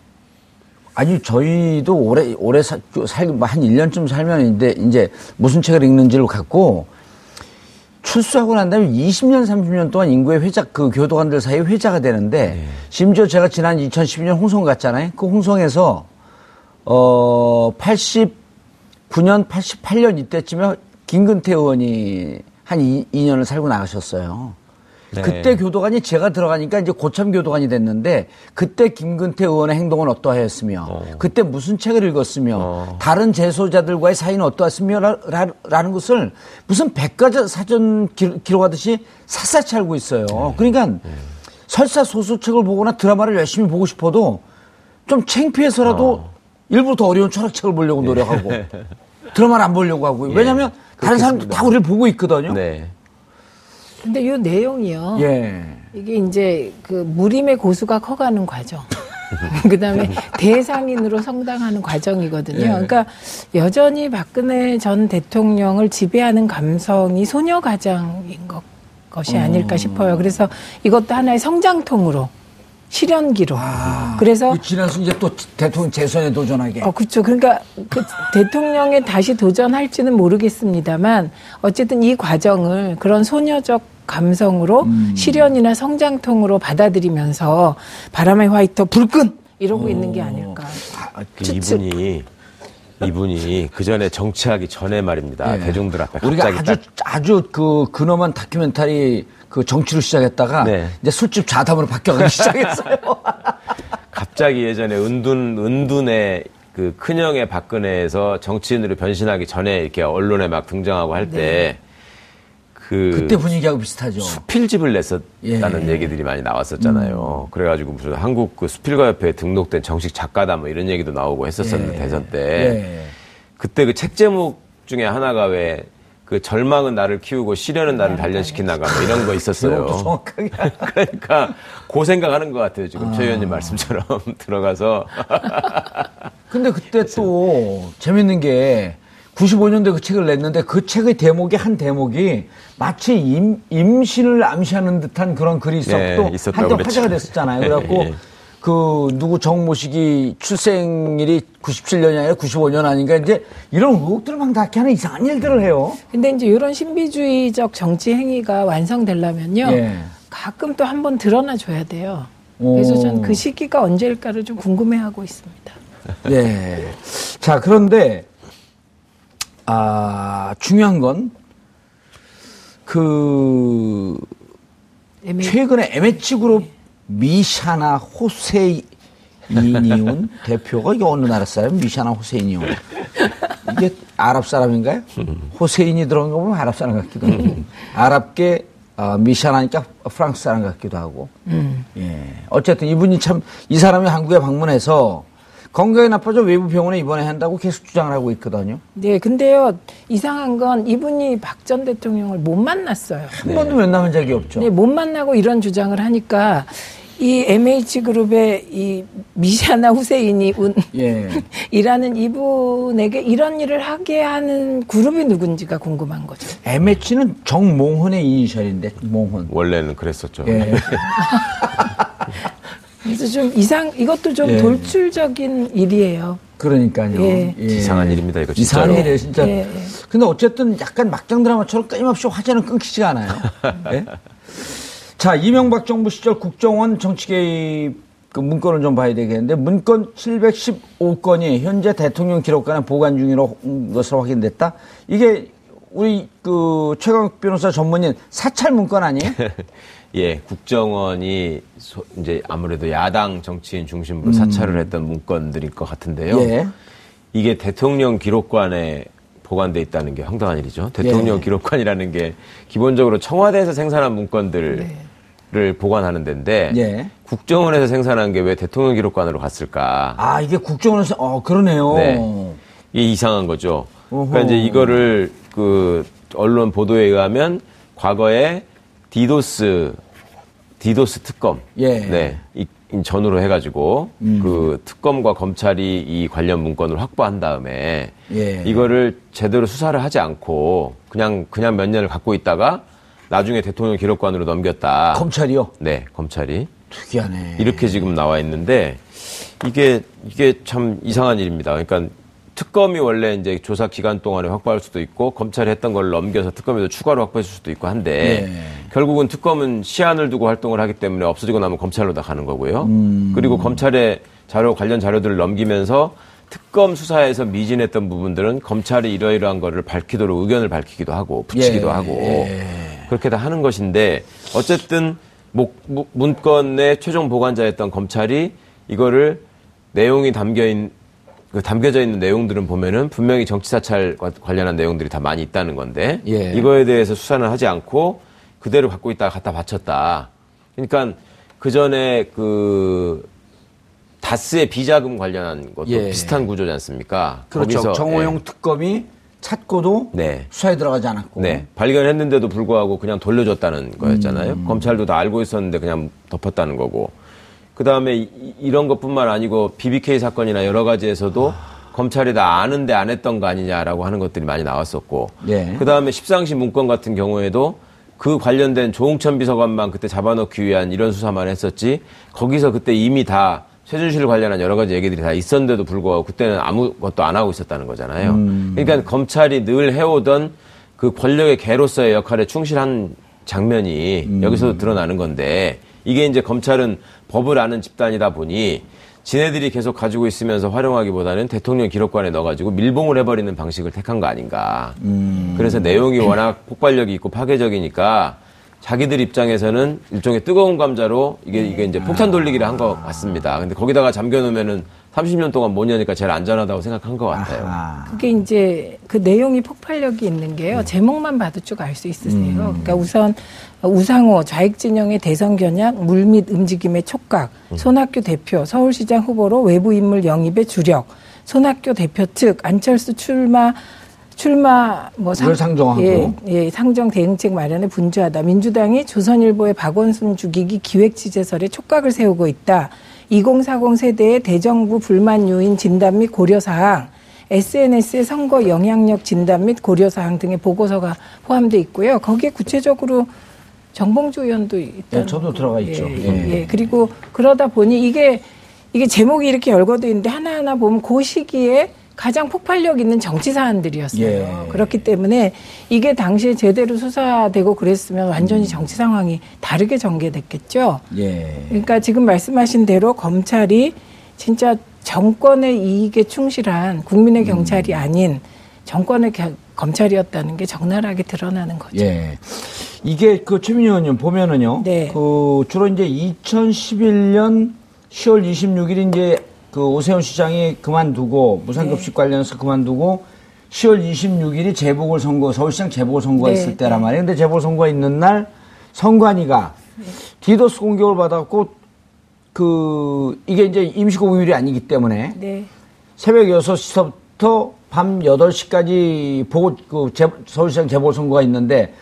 B: 아니 저희도 오래 오래 사, 살, 뭐한 1년쯤 살면 이제 이제 무슨 책을 읽는지를 갖고 출소하고 난 다음에 20년 30년 동안 인구의 회자 그 교도관들 사이에 회자가 되는데 심지어 제가 지난 2012년 홍성 갔잖아요. 그 홍성에서 어 89년 88년 이때쯤에 김근태 의원이 한 2, 2년을 살고 나가셨어요.
D: 네.
B: 그때 교도관이 제가 들어가니까 이제 고참 교도관이 됐는데 그때 김근태 의원의 행동은 어떠하였으며 그때 무슨 책을 읽었으며
D: 어.
B: 다른 재소자들과의 사이는 어떠했으며 라, 라, 라는 것을 무슨 백과사 사전 기- 기록하듯이 샅샅이 알고 있어요.
D: 네.
B: 그러니까 설사 소설책을 보거나 드라마를 열심히 보고 싶어도 좀 창피해서라도 일부러 더 어려운 철학책을 보려고 노력하고 드라마를 안 보려고 하고 왜냐하면 다른 사람들 다 우리를 보고 있거든요.
D: 네.
C: 근데 이 내용이요.
B: 예.
C: 이게 이제 그 무림의 고수가 커가는 과정. 그다음에 대상인으로 성장하는 과정이거든요.
B: 예.
C: 그러니까 여전히 박근혜 전 대통령을 지배하는 감성이 소녀 가장인 것, 것이 아닐까 싶어요. 그래서 이것도 하나의 성장통으로 실현기로. 그래서
B: 그 지나서 이제 또 대통령 재선에 도전하게.
C: 어, 그렇죠. 그러니까 그 대통령에 다시 도전할지는 모르겠습니다만 어쨌든 이 과정을 그런 소녀적 감성으로
B: 음.
C: 실현이나 성장통으로 받아들이면서 바람의 화이터 불끈 이러고 있는 게 아닐까.
D: 그
C: 추측.
D: 이분이 이분이 그 전에 정치하기 전에 말입니다.
B: 예.
D: 대중들 앞에
B: 우리가 아주
D: 딱
B: 아주 그 근엄한 다큐멘터리 그 정치로 시작했다가
D: 네.
B: 이제 술집 좌담으로 바뀌어가기 시작했어요.
D: 갑자기 예전에 은둔 은둔의 그 큰형의 박근혜에서 정치인으로 변신하기 전에 이렇게 언론에 막 등장하고 할때그
B: 네. 그때 분위기하고 비슷하죠.
D: 수필집을 냈었다는
B: 예.
D: 얘기들이 많이 나왔었잖아요. 그래가지고 무슨 한국 그 수필가 협회에 등록된 정식 작가다 뭐 이런 얘기도 나오고 했었었는데
B: 예.
D: 대선 때
B: 예.
D: 그때 그 책 제목 중에 하나가 왜그 절망은 나를 키우고 시련은 나를 단련시킨다가 뭐 이런 거 있었어요.
B: 정확하게.
D: 그러니까 그 생각하는 것 같아요. 지금 최 의원님 말씀처럼 들어가서
B: 근데 그때 또 재밌는 게 95년도에 그 책을 냈는데 그 책의 대목이 한 대목이 마치 임, 임신을 암시하는 듯한 그런 글이 있었고
D: 네,
B: 또
D: 있었다고
B: 한때
D: 그랬죠.
B: 화제가 됐었잖아요. 그래갖고
D: 예.
B: 그 누구 정모식이 출생일이 97년이 아니라 95년 아닌가 이제 이런 의혹들을 막 낳게 하는 이상한 일들을 해요.
C: 근데 이제 이런 신비주의적 정치 행위가 완성되려면요.
B: 예.
C: 가끔 또 한 번 드러나 줘야 돼요. 그래서
B: 오.
C: 전그 시기가 언제일까를 좀 궁금해하고 있습니다.
B: 네. 자, 그런데, 아, 중요한 건, 그,
C: 애매-
B: 최근에 MH 그룹 미샤나 호세 이니운 대표가 이게 어느 나라 사람? 미샤나 호세인이요. 이게 아랍 사람인가요? 호세인이 들어간 거 보면 아랍 사람 같기도 하고. 아랍계 어, 미샤나니까 프랑스 사람 같기도 하고. 예. 어쨌든 이분이 참 이 사람이 한국에 방문해서 건강이 나빠져 외부 병원에 입원해야 한다고 계속 주장을 하고 있거든요.
C: 네, 근데요 이상한 건 이분이 박 전 대통령을 못 만났어요.
B: 한 번도 면담한 적이 없죠.
C: 네, 못 만나고 이런 주장을 하니까 이 MH 그룹의 이 미샤나 후세인이 운
B: 예.
C: 이라는 이분에게 이런 일을 하게 하는 그룹이 누군지가 궁금한 거죠.
B: MH는 정몽헌의 이니셜인데 몽헌.
D: 원래는 그랬었죠.
B: 예.
C: 그래서 좀 이상 이것도 좀
B: 예.
C: 돌출적인 일이에요.
B: 그러니까요.
C: 예.
D: 이상한 일입니다, 이거 진짜로.
B: 이상한 일이에요, 진짜.
C: 예, 예.
B: 근데 어쨌든 약간 막장 드라마처럼 끊임없이 화제는 끊기지가 않아요. 예? 자, 이명박 정부 시절 국정원 정치 개입 그 문건을 좀 봐야 되겠는데 문건 715건이 현재 대통령 기록관에 보관 중으로 것으로 확인됐다. 이게 우리 그 최강 변호사 전문인 사찰 문건 아니에요?
D: 예, 국정원이 소- 이제 아무래도 야당 정치인 중심으로 사찰을 했던 문건들일 것 같은데요.
B: 예.
D: 이게 대통령 기록관에 보관돼 있다는 게 황당한 일이죠. 대통령
B: 예.
D: 기록관이라는 게 기본적으로 청와대에서 생산한 문건들을 보관하는 데인데
B: 예.
D: 국정원에서 생산한 게 왜 대통령 기록관으로 갔을까?
B: 아, 이게 국정원에서 어, 그러네요.
D: 네. 이게 이상한 거죠. 그러니까
B: 어허.
D: 이제 이거를 그 언론 보도에 의하면 과거에 디도스 디도스 특검
B: 예.
D: 네. 이, 이 전후로 해가지고 그 특검과 검찰이 이 관련 문건을 확보한 다음에
B: 예.
D: 이거를 제대로 수사를 하지 않고 그냥 그냥 몇 년을 갖고 있다가 나중에 대통령 기록관으로 넘겼다.
B: 검찰이요?
D: 네, 검찰이
B: 특이하네.
D: 이렇게 지금 나와 있는데 이게 이게 참 이상한 일입니다. 그러니까 특검이 원래 이제 조사 기간 동안에 확보할 수도 있고 검찰이 했던 걸 넘겨서 특검에도 추가로 확보했을 수도 있고 한데
B: 네.
D: 결국은 특검은 시한을 두고 활동을 하기 때문에 없어지고 나면 검찰로 다 가는 거고요.
B: 음.
D: 그리고 검찰에 자료 관련 자료들을 넘기면서 특검 수사에서 미진했던 부분들은 검찰이 이러이러한 거를 밝히도록 의견을 밝히기도 하고 붙이기도
B: 예.
D: 하고 그렇게 다 하는 것인데 어쨌든 목- 무- 문건의 최종 보관자였던 검찰이 이거를 내용이 담겨 있는 그 담겨져 있는 내용들은 보면은 분명히 정치 사찰 관련한 내용들이 다 많이 있다는 건데
B: 예.
D: 이거에 대해서 수사는 하지 않고 그대로 갖고 있다가 갖다 바쳤다. 그러니까 그 전에 그 다스의 비자금 관련한 것도
B: 예.
D: 비슷한 구조지 않습니까?
B: 그렇죠.
D: 거기서,
B: 정호영
D: 예.
B: 특검이 찾고도
D: 네.
B: 수사에 들어가지 않았고.
D: 네. 발견했는데도 불구하고 그냥 돌려줬다는 거였잖아요.
B: 음.
D: 검찰도 다 알고 있었는데 그냥 덮었다는 거고. 그 다음에 이런 것뿐만 아니고 BBK 사건이나 여러 가지에서도 검찰이 다 아는데 안 했던 거 아니냐라고 하는 것들이 많이 나왔었고.
B: 예.
D: 그 다음에 십상시 문건 같은 경우에도 그 관련된 조홍천 비서관만 그때 잡아놓기 위한 이런 수사만 했었지 거기서 그때 이미 다 최준실 관련한 여러 가지 얘기들이 다 있었는데도 불구하고 그때는 아무것도 안 하고 있었다는 거잖아요. 그러니까 검찰이 늘 해오던 그 권력의 개로서의 역할에 충실한 장면이 여기서도 드러나는 건데 이게 이제 검찰은 법을 아는 집단이다 보니 지네들이 계속 가지고 있으면서 활용하기보다는 대통령 기록관에 넣어가지고 밀봉을 해버리는 방식을 택한 거 아닌가. 그래서 내용이 워낙 폭발력이 있고 파괴적이니까 자기들 입장에서는 일종의 뜨거운 감자로 이게 이게 이제 폭탄 돌리기를 한 것 같습니다. 근데 거기다가 잠겨놓으면은 30년 동안 못 여니까 제일 안전하다고 생각한 것 같아요.
B: 아.
C: 그게 이제 그 내용이 폭발력이 있는 게요. 제목만 봐도 쭉 알 수 있으세요. 그러니까 우선 우상호 좌익진영의 대선 견약, 물밑 움직임의 촉각, 손학규 대표 서울시장 후보로 외부 인물 영입의 주력, 손학규 대표 측 안철수 출마 출마 뭐
B: 상정하고.
C: 예, 예, 상정 대응책 마련에 분주하다. 민주당이 조선일보의 박원순 죽이기 기획 취재설에 촉각을 세우고 있다. 2040 세대의 대정부 불만 요인 진단 및 고려 사항, SNS의 선거 영향력 진단 및 고려 사항 등의 보고서가 포함되어 있고요. 거기에 구체적으로 정봉주 의원도 있다.
B: 예, 저도 들어가 있죠.
C: 예,
B: 예.
C: 예. 그리고 그러다 보니 이게 이게 제목이 이렇게 열거돼 있는데 하나하나 보면 그 시기에 가장 폭발력 있는 정치 사안들이었어요.
B: 예.
C: 그렇기 때문에 이게 당시에 제대로 수사되고 그랬으면 완전히 정치 상황이 다르게 전개됐겠죠.
B: 예.
C: 그러니까 지금 말씀하신 대로 검찰이 진짜 정권의 이익에 충실한 국민의 경찰이 아닌 정권의 겨- 검찰이었다는 게 적나라하게 드러나는 거죠.
B: 예. 이게 그 최민희 의원님 보면은요.
C: 네.
B: 그 주로 이제 2011년 10월 26일 이제 그 오세훈 시장이 그만두고 무상급식
C: 네.
B: 관련해서 그만두고 10월 26일이 재보궐 선거 서울시장 재보궐 선거가
C: 네,
B: 있을 때란
C: 네.
B: 말이에요. 근데 재보궐 선거가 있는 날 선관위가 디도스 공격을 받았고 그 이게 이제 임시 공휴일이 아니기 때문에
C: 네.
B: 새벽 6시부터 밤 8시까지 보고 그 재- 서울시장 재보궐 선거가 있는데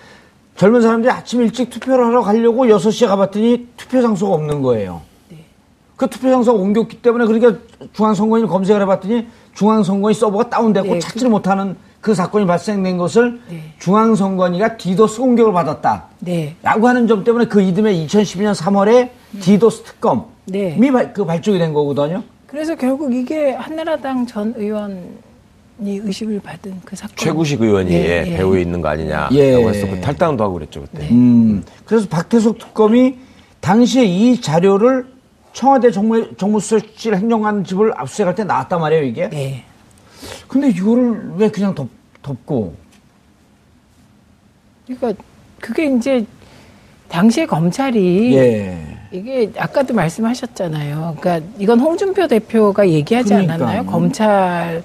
B: 젊은 사람들이 아침 일찍 투표를 하러 가려고 6시에 가봤더니 투표 장소가 없는 거예요. 그 투표 장소가 옮겼기 때문에 그러니까 중앙선관위 검색을 해봤더니 중앙선관위 서버가 다운되고
C: 네,
B: 찾지를 못하는 그 사건이 발생된 것을
C: 네.
B: 중앙선관위가 디도스 공격을 받았다.
C: 네.
B: 라고 하는 점 때문에 그 이듬해 2012년 3월에 디도스 특검이
C: 네.
B: 발- 그 발족이 된 거거든요.
C: 그래서 결국 이게 한나라당 전 의원이 의심을 받은 그 사건.
D: 최구식 의원이
C: 예,
D: 예,
C: 예.
D: 배후에 있는 거 아니냐라고
B: 예.
D: 해서 그 탈당도 하고 그랬죠 그때.
B: 음, 그래서 박태석 특검이 당시에 이 자료를 청와대 정무, 정무수석실 행정관 집을 압수수색할 때 나왔단 말이에요, 이게.
C: 네.
B: 근데 이거를 왜 그냥 덮, 덮고.
C: 그러니까 그게 이제 당시에 검찰이
B: 예.
C: 이게 아까도 말씀하셨잖아요. 그러니까 이건 홍준표 대표가 얘기하지
B: 그러니까.
C: 않았나요? 검찰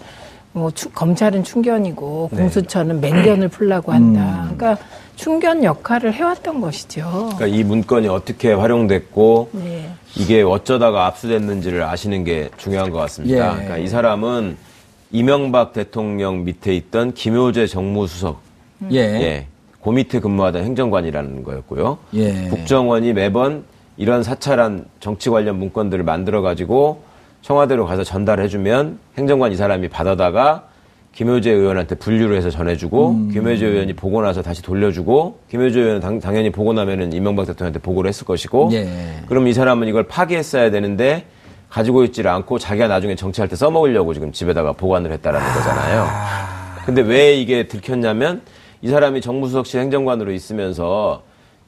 C: 뭐 추- 검찰은 충견이고
B: 네.
C: 공수처는 맹견을 풀라고 한다. 그러니까 충견 역할을 해왔던 것이죠.
D: 그러니까 이 문건이 어떻게 활용됐고
C: 네.
D: 이게 어쩌다가 압수됐는지를 아시는 게 중요한 것 같습니다.
B: 예.
D: 그러니까 이 사람은 이명박 대통령 밑에 있던 김효재 정무수석,
B: 예.
D: 예, 그 밑에 근무하던 행정관이라는 거였고요.
B: 예.
D: 국정원이 매번 이런 사찰한 정치 관련 문건들을 만들어 가지고 청와대로 가서 전달해주면 행정관 이 사람이 받아다가 김효재 의원한테 분류를 해서 전해주고
B: 음.
D: 김효재 의원이 보고 나서 다시 돌려주고 김효재 의원은 당, 당연히 보고 나면은 이명박 대통령한테 보고를 했을 것이고
B: 예.
D: 그럼 이 사람은 이걸 파기했어야 되는데 가지고 있지를 않고 자기가 나중에 정치할 때 써먹으려고 지금 집에다가 보관을 했다라는 거잖아요. 근데 왜 이게 들켰냐면 이 사람이 정무수석실 행정관으로 있으면서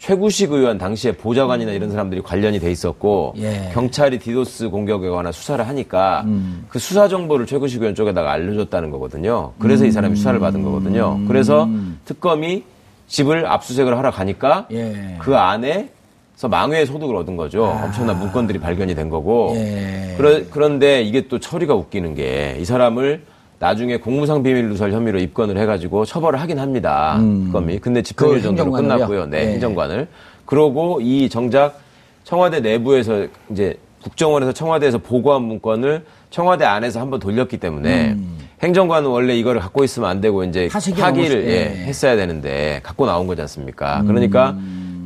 D: 최구식 의원 당시에 보좌관이나 이런 사람들이 관련이 돼 있었고
B: 예.
D: 경찰이 디도스 공격에 관한 수사를 하니까 그 수사 정보를 최구식 의원 쪽에다가 알려줬다는 거거든요. 그래서 이 사람이 수사를 받은 거거든요. 그래서 특검이 집을 압수수색을 하러 가니까
B: 예.
D: 그 안에 서 망외의 소득을 얻은 거죠. 엄청난 문건들이 발견이 된 거고.
B: 예.
D: 그러, 그런데 이게 또 처리가 웃기는 게 이 사람을 나중에 공무상 비밀 누설 혐의로 입건을 해가지고 처벌을 하긴 합니다. 특검이. 근데 집행유예
B: 그
D: 정도로? 끝났고요. 네,
B: 예.
D: 행정관을. 그러고 이 정작 청와대 내부에서 이제 국정원에서 청와대에서 보고한 문건을 청와대 안에서 한번 돌렸기 때문에 행정관은 원래 이거를 갖고 있으면 안 되고 이제 파기를 예,
B: 예.
D: 했어야 되는데 갖고 나온 거지 않습니까? 그러니까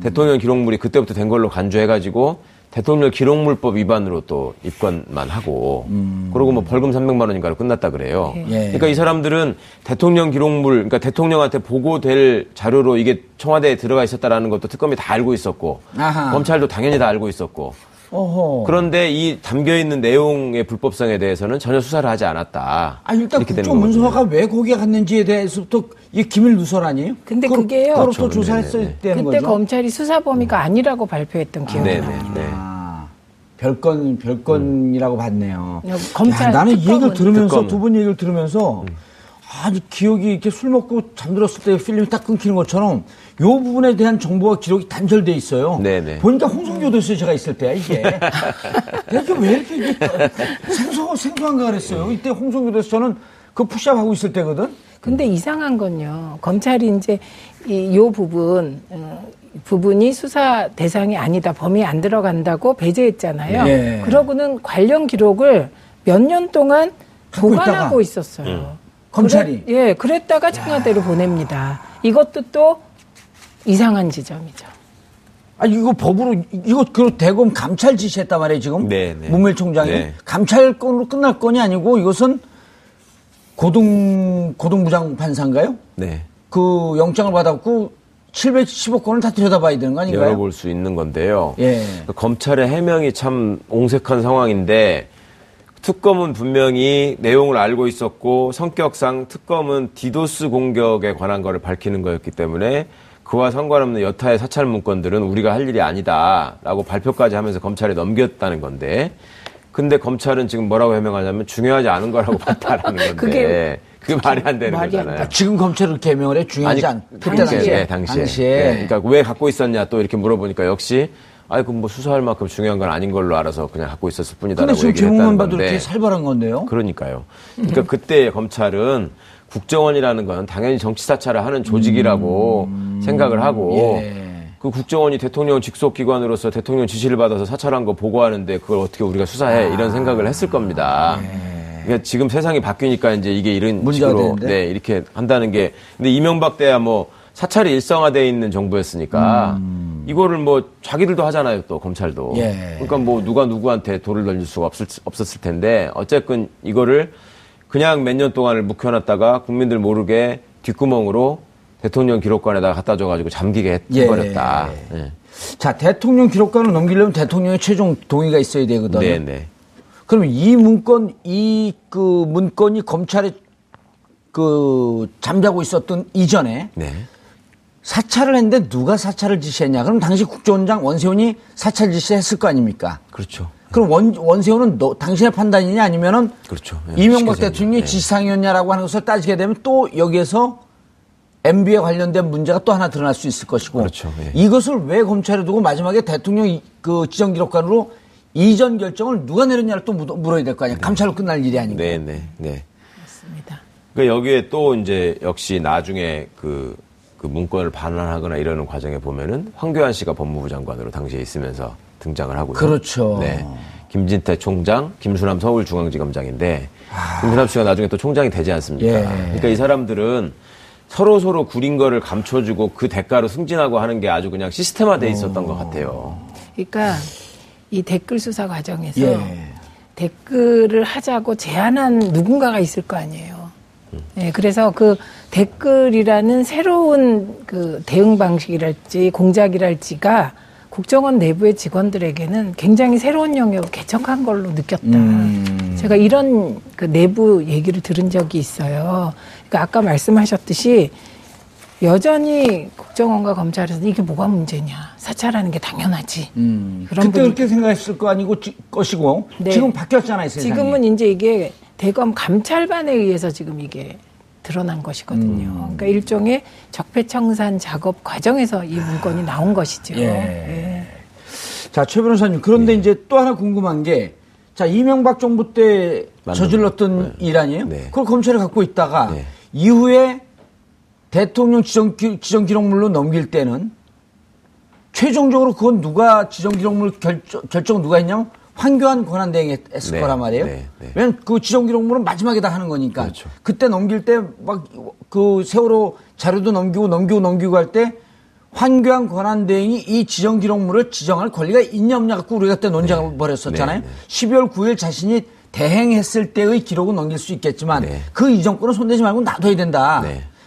D: 대통령 기록물이 그때부터 된 걸로 간주해가지고 대통령 기록물법 위반으로 또 입건만 하고 그러고 뭐 벌금 300만 원인가로 끝났다 그래요.
B: 예.
D: 그러니까 이 사람들은 대통령 기록물 그러니까 대통령한테 보고될 자료로 이게 청와대에 들어가 있었다라는 것도 특검이 다 알고 있었고
B: 아하.
D: 검찰도 당연히 다 알고 있었고
B: 어허.
D: 그런데 이 담겨 있는 내용의 불법성에 대해서는 전혀 수사를 하지 않았다.
B: 아, 일단
D: 되는
B: 국정문서가. 왜 거기에 갔는지에 대해서부터 이게 기밀 누설 아니에요?
C: 근데 그게요.
D: 그렇죠.
B: 또 조사했어야
D: 네네네.
B: 되는
C: 그때
B: 거죠.
C: 검찰이 수사 범위가 아니라고 발표했던 기억이
D: 네네.
C: 나요.
D: 네.
B: 아, 별건 별건이라고 봤네요.
C: 음. 검찰
B: 야, 나는 이 얘기를 들으면서
D: 특검은.
B: 두분 얘기를 들으면서 아주 기억이 이렇게 술 먹고 잠들었을 때 필름이 딱 끊기는 것처럼 요 부분에 대한 정보와 기록이 단절돼 있어요.
D: 네네.
B: 보니까 홍성교 도수에 제가 있을 때야 이게. 내가 왜 이렇게 이게 생소 생소한가 그랬어요. 이때 홍성교 도수 저는 그 푸시업 하고 있을 때거든.
C: 근데 이상한 건요. 검찰이 이제 이 요 부분 어, 부분이 수사 대상이 아니다. 범위에 안 들어간다고 배제했잖아요.
B: 예.
C: 그러고는 관련 기록을 몇 년 동안 보관하고
B: 있다가.
C: 있었어요.
B: 검찰이?
C: 그랬- 예, 그랬다가 청와대로 보냅니다. 이것도 또 이상한 지점이죠.
B: 아 이거 법으로 이거 그 대검 감찰 지시했단 말이에요 지금
D: 네, 네.
B: 문밀 총장이
D: 네.
B: 감찰 건으로 끝날 건이 아니고 이것은 고등 고등부장 판사인가요?
D: 네.
B: 그 영장을 받았고 710억 건을 다 들여다봐야 되는 거 아닌가요?
D: 열어볼 수 있는 건데요.
B: 예.
D: 검찰의 해명이 참 옹색한 상황인데 특검은 분명히 내용을 알고 있었고 성격상 특검은 디도스 공격에 관한 거를 밝히는 거였기 때문에 그와 상관없는 여타의 사찰 문건들은 우리가 할 일이 아니다라고 발표까지 하면서 검찰에 넘겼다는 건데 근데 검찰은 지금 뭐라고 해명하냐면 중요하지 않은 거라고 봤다라는 건데
C: 그게
D: 그게, 말이 안 되는
C: 말이 안
D: 거잖아요.
B: 아, 지금 검찰을 개명을 해 중요하지 않. 그때
D: 당시에,
B: 당시에.
D: 네, 당시에.
B: 당시에.
D: 네, 그러니까 왜 갖고 있었냐 또 이렇게 물어보니까 역시 아이 그뭐 수사할 만큼 중요한 건 아닌 걸로 알아서 그냥 갖고 있었을
B: 근데
D: 뿐이다라고
B: 지금
D: 얘기를
B: 제목만
D: 했다는
B: 봐도
D: 건데
B: 이렇게 살벌한 건데요.
D: 그러니까요. 그러니까 그때 검찰은 국정원이라는 건 당연히 정치 사찰을 하는 조직이라고 생각을 하고
B: 예.
D: 그 국정원이 대통령 직속 기관으로서 대통령 지시를 받아서 사찰한 거 보고하는데 그걸 어떻게 우리가 수사해 이런 생각을 했을 겁니다. 그러니까 지금 세상이 바뀌니까 이제 이게 이런 식으로
B: 되는데?
D: 네, 이렇게 한다는 게 근데 이명박 때야 뭐 사찰이 일상화돼 있는 정부였으니까 이거를 뭐 자기들도 하잖아요 또 검찰도
B: 예.
D: 그러니까 뭐 누가 누구한테 돌을 던질 수가 없을, 없었을 텐데 어쨌든 이거를 그냥 몇 년 동안을 묵혀놨다가 국민들 모르게 뒷구멍으로 대통령 기록관에다가 갖다 줘가지고 잠기게 해-
B: 예.
D: 해버렸다. 예.
B: 자, 대통령 기록관을 넘기려면 대통령의 최종 동의가 있어야 되거든요.
D: 네, 네.
B: 그러면 이 문건, 이 그 문건이 검찰에 그 잠자고 있었던 이전에
D: 네.
B: 사찰을 했는데 누가 사찰을 지시했냐? 그럼 당시 국정원장 원세훈이 사찰 지시했을 거 아닙니까?
D: 그렇죠.
B: 그럼 원, 원세훈은 너, 당신의 판단이냐 아니면은
D: 그렇죠. 예,
B: 이명박 대통령이
D: 예.
B: 지시상이었냐라고 하는 것을 따지게 되면 또 여기에서 MB에 관련된 문제가 또 하나 드러날 수 있을 것이고
D: 그렇죠. 예.
B: 이것을 왜 검찰에 두고 마지막에 대통령 이- 그 지정 기록관으로 이전 결정을 누가 내렸냐를 또 묻- 물어야 될 거 아니야. 감찰로 끝날 일이 아니고.
D: 네, 네, 네.
C: 맞습니다.
D: 그러니까 여기에 또 이제 역시 나중에 그, 그 문건을 반환하거나 이러는 과정에 보면은 황교안 씨가 법무부 장관으로 당시에 있으면서 등장을 하고요.
B: 그렇죠.
D: 네. 김진태 총장, 김수남 서울중앙지검장인데 김수남 씨가 나중에 또 총장이 되지 않습니까?
B: 예.
D: 그러니까 이 사람들은 서로 서로 구린 거를 감춰주고 그 대가로 승진하고 하는 게 아주 그냥 시스템화돼 있었던 것 같아요.
C: 그러니까 이 댓글 수사 과정에서
B: 예.
C: 댓글을 하자고 제안한 누군가가 있을 거 아니에요. 예, 그래서 그 댓글이라는 새로운 그 대응 방식이랄지 공작이랄지가 국정원 내부의 직원들에게는 굉장히 새로운 영역을 개척한 걸로 느꼈다. 제가 이런 그 내부 얘기를 들은 적이 있어요. 그러니까 아까 말씀하셨듯이 여전히 국정원과 검찰에서 이게 뭐가 문제냐. 사찰하는 게 당연하지.
B: 음.
C: 그런
B: 그때
C: 분이-
B: 그렇게 생각했을 거 아니고 지- 것이고
C: 네.
B: 지금 바뀌었잖아요. 세상이.
C: 지금은 이제 이게 대검 감찰반에 의해서 지금 이게 드러난 것이거든요.
B: 음.
C: 그러니까 일종의 적폐청산 작업 과정에서 이 문건이 나온 것이죠.
B: 예.
C: 예.
B: 자, 최 변호사님. 그런데 이제 또 하나 궁금한 게, 자, 이명박 정부 때
D: 맞는
B: 저질렀던
D: 네.
B: 일 아니에요?
D: 네.
B: 그걸 검찰이 갖고 있다가
D: 네.
B: 이후에 대통령 지정, 기- 지정 기록물로 넘길 때는 최종적으로 그건 누가 지정 기록물 결정, 결정 누가 했냐면 황교안 권한대행이 했을
D: 네.
B: 거란 말이에요.
D: 네. 네.
B: 왜냐면 그 지정 기록물은 마지막에 다 하는 거니까.
D: 그렇죠.
B: 그때 넘길 때 막 그 세월호 자료도 넘기고 넘기고 넘기고 할 때 황교안 권한대행이 이 지정 기록물을 지정할 권리가 있냐 없냐 갖고 우리가 그때 논쟁을 벌였었잖아요.
D: 네, 네.
B: 12월 9일 자신이 대행했을 때의 기록은 넘길 수 있겠지만
D: 네.
B: 그 이전권은 손대지 말고 놔둬야 된다.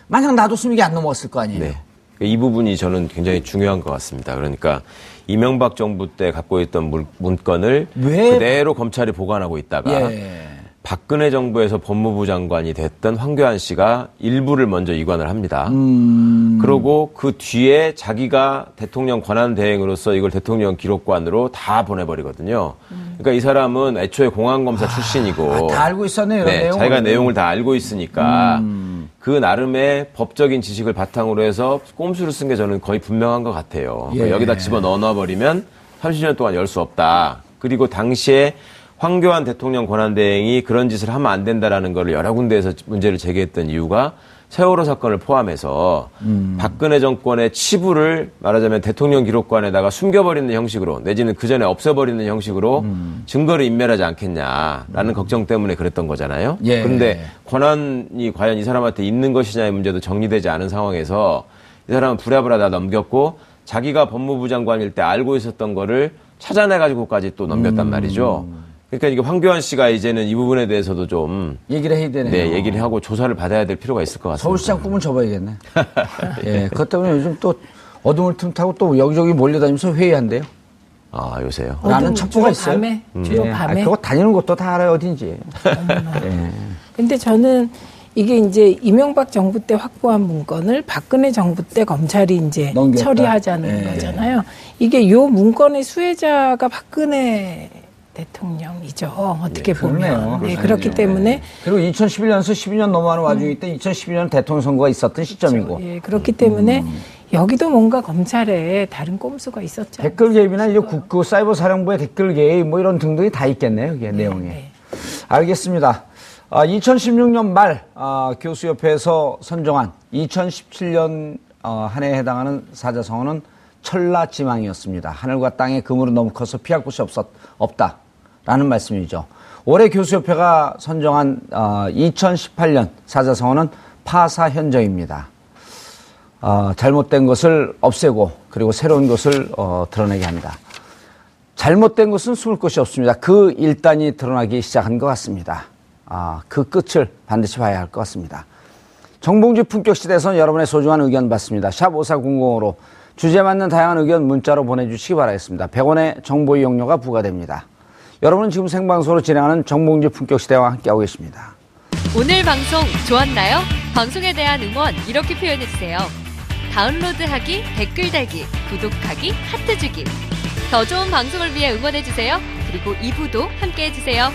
D: 네.
B: 만약 놔뒀으면 이게 안 넘어갔을 거 아니에요.
D: 네. 이 부분이 저는 굉장히 중요한 것 같습니다. 그러니까 이명박 정부 때 갖고 있던 물- 문건을
B: 왜-
D: 그대로 검찰이 보관하고 있다가
B: 예.
D: 박근혜 정부에서 법무부 장관이 됐던 황교안 씨가 일부를 먼저 이관을 합니다.
B: 음.
D: 그러고 그 뒤에 자기가 대통령 권한 대행으로서 이걸 대통령 기록관으로 다 보내버리거든요. 그러니까 이 사람은 애초에 공안검사 출신이고
B: 아, 다 알고 있었네요,
D: 네,
B: 내용을.
D: 자기가 내용을 다 알고 있으니까
B: 음.
D: 그 나름의 법적인 지식을 바탕으로 해서 꼼수를 쓴 게 저는 거의 분명한 것 같아요. 그러니까
B: 예.
D: 여기다 집어 넣어 놔버리면 30년 동안 열 수 없다. 그리고 당시에 황교안 대통령 권한대행이 그런 짓을 하면 안 된다라는 걸 여러 군데에서 문제를 제기했던 이유가 세월호 사건을 포함해서
B: 음.
D: 박근혜 정권의 치부를 말하자면 대통령 기록관에다가 숨겨버리는 형식으로 내지는 그 전에 없애버리는 형식으로
B: 음.
D: 증거를 인멸하지 않겠냐라는 걱정 때문에 그랬던 거잖아요.
B: 예.
D: 그런데 권한이 과연 이 사람한테 있는 것이냐의 문제도 정리되지 않은 상황에서 이 사람은 부랴부랴 다 넘겼고 자기가 법무부 장관일 때 알고 있었던 거를 찾아내가지고까지 또 넘겼단
B: 음.
D: 말이죠. 그러니까 이게 황교안 씨가 이제는 이 부분에 대해서도 좀
B: 얘기를 해야 되네요.
D: 네, 얘기를 하고 조사를 받아야 될 필요가 있을 것 같습니다.
B: 서울시장 꿈은 접어야겠네. 예, 그것 때문에 요즘 또 어둠을 틈타고 또 여기저기 몰려다니면서 회의한대요.
D: 아, 요새요?
B: 라는
C: 어둠,
B: 첩보가 있어요.
C: 밤에, 주로
B: 예.
C: 밤에.
B: 아, 그거 다니는 것도 다 알아요, 어딘지. 예.
C: 근데 저는 이게 이제 이명박 정부 때 확보한 문건을 박근혜 정부 때 검찰이 이제
B: 넘겼다.
C: 처리하자는
B: 예.
C: 거잖아요. 이게 요 문건의 수혜자가 박근혜 대통령이죠. 어떻게 보면.
B: 네, 그러네요.
C: 네, 그렇기 때문에
B: 그리고 2011년에서 12년 넘어가는 와중에 때 2012년 대통령 선거가 있었던 시점이고.
C: 예, 그렇기 때문에 여기도 뭔가 검찰에 다른 꼼수가 있었죠.
B: 댓글 개입이나 이제 국그 사이버 사령부의 댓글 개입 뭐 이런 등등이 다 있겠네요. 이게 내용에.
C: 네.
B: 알겠습니다. 아, 2016년 말 아, 교수협회에서 선정한 2017년 어, 한 해에 해당하는 사자성어는 철라지망이었습니다. 하늘과 땅의 그물은 너무 커서 피할 곳이 없었, 없다 라는 말씀이죠. 올해 교수협회가 선정한 어, 2018년 사자성어는 파사현정입니다. 어, 잘못된 것을 없애고 그리고 새로운 것을 어, 드러내게 합니다. 잘못된 것은 숨을 곳이 없습니다. 그 일단이 드러나기 시작한 것 같습니다. 아, 그 끝을 반드시 봐야 할 것 같습니다. 정봉주 품격 시대에서는 여러분의 소중한 의견 받습니다. 샵 5400으로 주제 맞는 다양한 의견 문자로 보내주시기 바라겠습니다. 100원의 정보 이용료가 부과됩니다. 여러분은 지금 생방송으로 진행하는 정봉주 품격 시대와 함께하고 계십니다.
E: 오늘 방송 좋았나요? 방송에 대한 응원 이렇게 표현해주세요. 다운로드하기, 댓글 달기, 구독하기, 하트 주기. 더 좋은 방송을 위해 응원해주세요. 그리고 2부도 함께 해주세요.